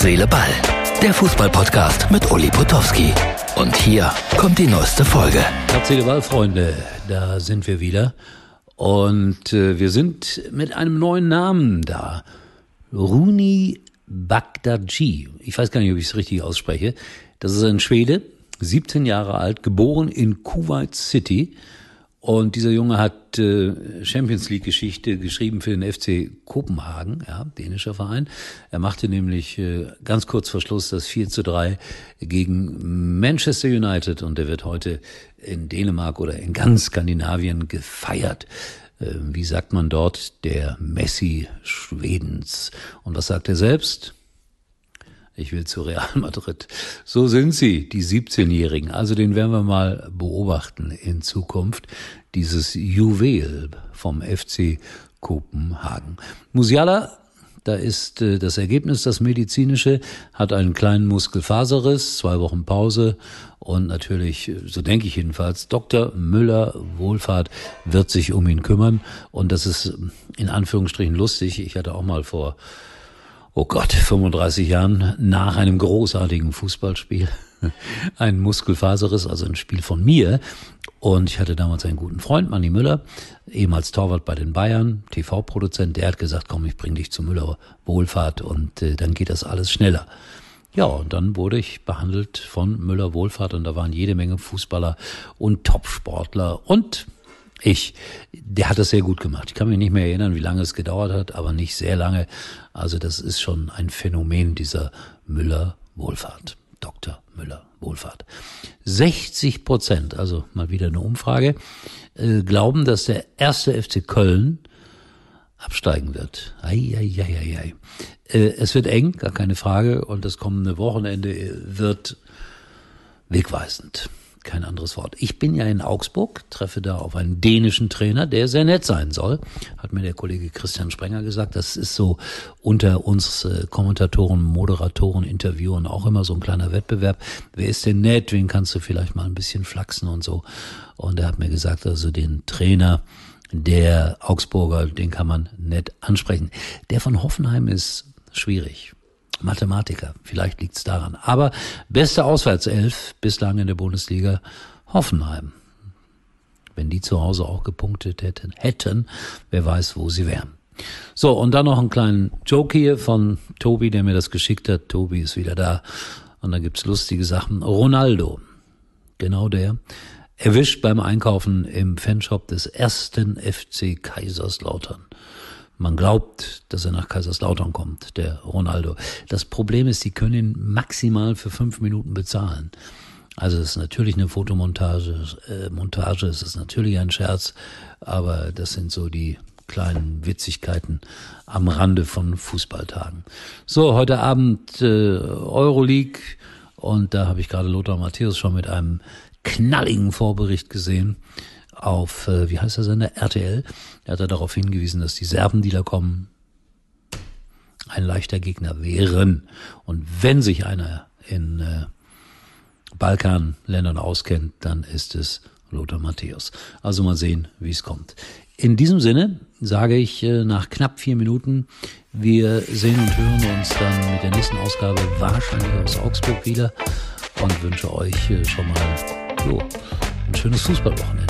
Seele, Ball. Der Fußballpodcast mit Uli Potowski. Und hier kommt die neueste Folge. Herz, Seele, Ball, Freunde. Da sind wir wieder. Und äh, wir sind mit einem neuen Namen da. Runi Bagdaji. Ich weiß gar nicht, ob ich es richtig ausspreche. Das ist ein Schwede, 17 Jahre alt, geboren in Kuwait City und dieser Junge hat äh, Champions League Geschichte geschrieben für den FC Kopenhagen, ja, dänischer Verein. Er machte nämlich äh, ganz kurz vor Schluss das 4 zu 3 gegen Manchester United und er wird heute in Dänemark oder in ganz Skandinavien gefeiert. Äh, wie sagt man dort? Der Messi Schwedens. Und was sagt er selbst? Ich will zu Real Madrid. So sind sie, die 17-Jährigen. Also den werden wir mal beobachten in Zukunft. Dieses Juwel vom FC Kopenhagen. Musiala, da ist äh, das Ergebnis, das medizinische, hat einen kleinen Muskelfaserriss, zwei Wochen Pause und natürlich, so denke ich jedenfalls, Dr. Müller Wohlfahrt wird sich um ihn kümmern und das ist in Anführungsstrichen lustig. Ich hatte auch mal vor oh Gott, 35 Jahren nach einem großartigen Fußballspiel ein Muskelfaserriss, also ein Spiel von mir. Und ich hatte damals einen guten Freund, Manni Müller, ehemals Torwart bei den Bayern, TV-Produzent, der hat gesagt, komm, ich bring dich zu Müller Wohlfahrt und äh, dann geht das alles schneller. Ja, und dann wurde ich behandelt von Müller Wohlfahrt und da waren jede Menge Fußballer und Topsportler und ich, der hat das sehr gut gemacht. Ich kann mich nicht mehr erinnern, wie lange es gedauert hat, aber nicht sehr lange. Also das ist schon ein Phänomen dieser Müller-Wohlfahrt. Dr. Müller-Wohlfahrt. 60 Prozent, also mal wieder eine Umfrage, äh, glauben, dass der erste FC Köln absteigen wird. Ei, ei, ei, ei, ei. Äh, es wird eng, gar keine Frage, und das kommende Wochenende wird wegweisend kein anderes Wort. Ich bin ja in Augsburg, treffe da auf einen dänischen Trainer, der sehr nett sein soll. Hat mir der Kollege Christian Sprenger gesagt. Das ist so unter uns äh, Kommentatoren, Moderatoren, Interviewern auch immer so ein kleiner Wettbewerb. Wer ist denn nett? Wen kannst du vielleicht mal ein bisschen flachsen und so? Und er hat mir gesagt, also den Trainer, der Augsburger, den kann man nett ansprechen. Der von Hoffenheim ist schwierig. Mathematiker. Vielleicht liegt's daran. Aber beste Auswärtself bislang in der Bundesliga Hoffenheim. Wenn die zu Hause auch gepunktet hätten, hätten, wer weiß, wo sie wären. So, und dann noch einen kleinen Joke hier von Tobi, der mir das geschickt hat. Tobi ist wieder da. Und dann gibt's lustige Sachen. Ronaldo, genau der, erwischt beim Einkaufen im Fanshop des ersten FC Kaiserslautern. Man glaubt, dass er nach Kaiserslautern kommt, der Ronaldo. Das Problem ist, die können ihn maximal für fünf Minuten bezahlen. Also es ist natürlich eine Fotomontage, äh, Montage, es ist natürlich ein Scherz, aber das sind so die kleinen Witzigkeiten am Rande von Fußballtagen. So, heute Abend äh, Euroleague und da habe ich gerade Lothar Matthäus schon mit einem knalligen Vorbericht gesehen auf, äh, wie heißt der Sender, RTL. Er hat er darauf hingewiesen, dass die Serben, die da kommen, ein leichter Gegner wären. Und wenn sich einer in äh, Balkanländern auskennt, dann ist es Lothar Matthäus. Also mal sehen, wie es kommt. In diesem Sinne sage ich äh, nach knapp vier Minuten, wir sehen und hören uns dann mit der nächsten Ausgabe wahrscheinlich aus Augsburg wieder und wünsche euch äh, schon mal jo, ein schönes Fußballwochenende.